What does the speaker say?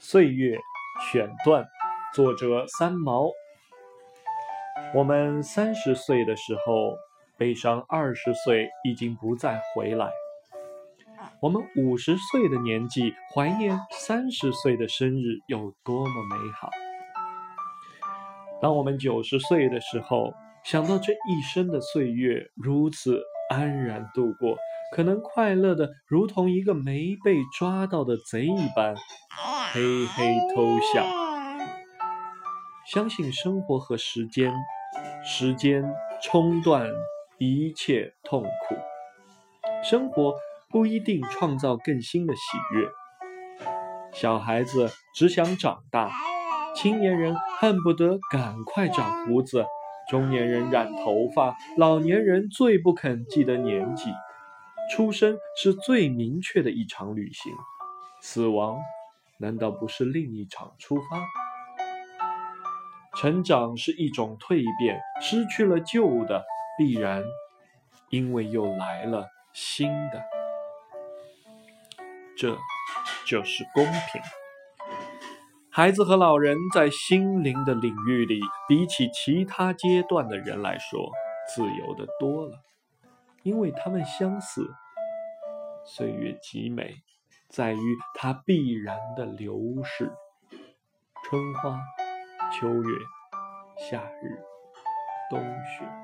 岁月选段，作者三毛。我们三十岁的时候，悲伤二十岁已经不再回来。我们五十岁的年纪，怀念三十岁的生日有多么美好。当我们九十岁的时候，想到这一生的岁月如此安然度过，可能快乐的如同一个没被抓到的贼一般，嘿嘿偷笑。相信生活和时间，时间冲断一切痛苦，生活不一定创造更新的喜悦。小孩子只想长大。青年人恨不得赶快长胡子，中年人染头发，老年人最不肯记得年纪。出生是最明确的一场旅行，死亡难道不是另一场出发？成长是一种蜕变，失去了旧的，必然因为又来了新的，这就是公平。孩子和老人在心灵的领域里，比起其他阶段的人来说，自由的多了，因为他们相似。岁月极美，在于它必然的流逝。春花、秋月、夏日、冬雪。